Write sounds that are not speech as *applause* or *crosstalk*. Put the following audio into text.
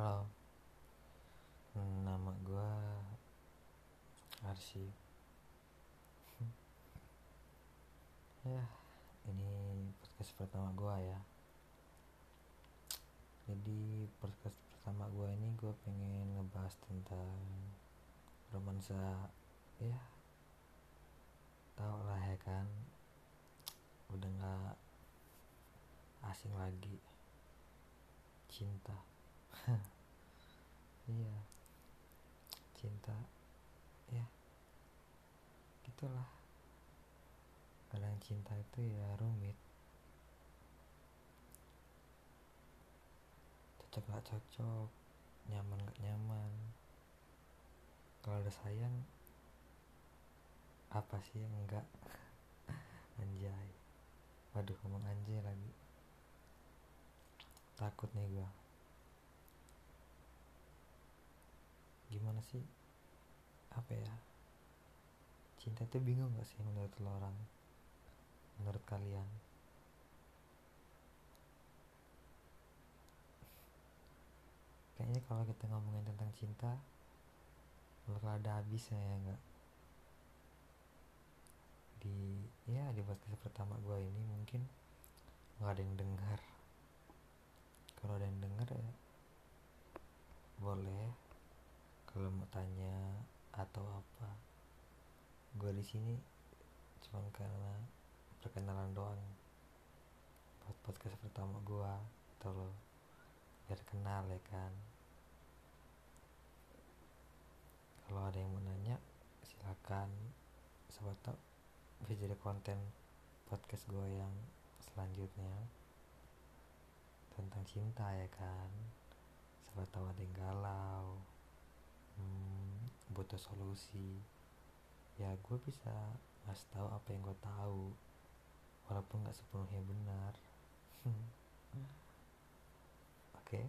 Halo, nama gue Arsy. *laughs* ya, ini podcast pertama gue ya. Jadi podcast pertama gue ini gue pengen ngebahas tentang romansa. Ya, tau lah ya kan. Udah nggak asing lagi cinta *laughs* iya. Cinta ya. Gitulah. Kadang cinta itu ya rumit. Cocok gak cocok nyaman gak nyaman. Kalau ada sayang apa sih yang enggak *laughs* anjay. Waduh ngomong anjay lagi. Takut nih gua gimana sih? Apa ya? Cinta itu bingung gak sih menurut lo orang? Menurut kalian? Kayaknya kalau kita ngomongin tentang cinta bakal ada habisnya ya enggak di ya di podcast pertama gue ini mungkin nggak ada yang dengar. Kalau ada yang dengar ya boleh kalau mau tanya atau apa gue di sini cuma karena perkenalan doang. Buat podcast pertama gue atau biar kenal ya kan. Kalau ada yang mau nanya silakan. Siapa tahu bisa jadi konten podcast gue yang selanjutnya. Tentang cinta ya kan. Siapa tahu ada yang galau butuh solusi ya gue bisa ngasih tahu apa yang gue tahu walaupun nggak sepenuhnya benar *laughs* oke okay?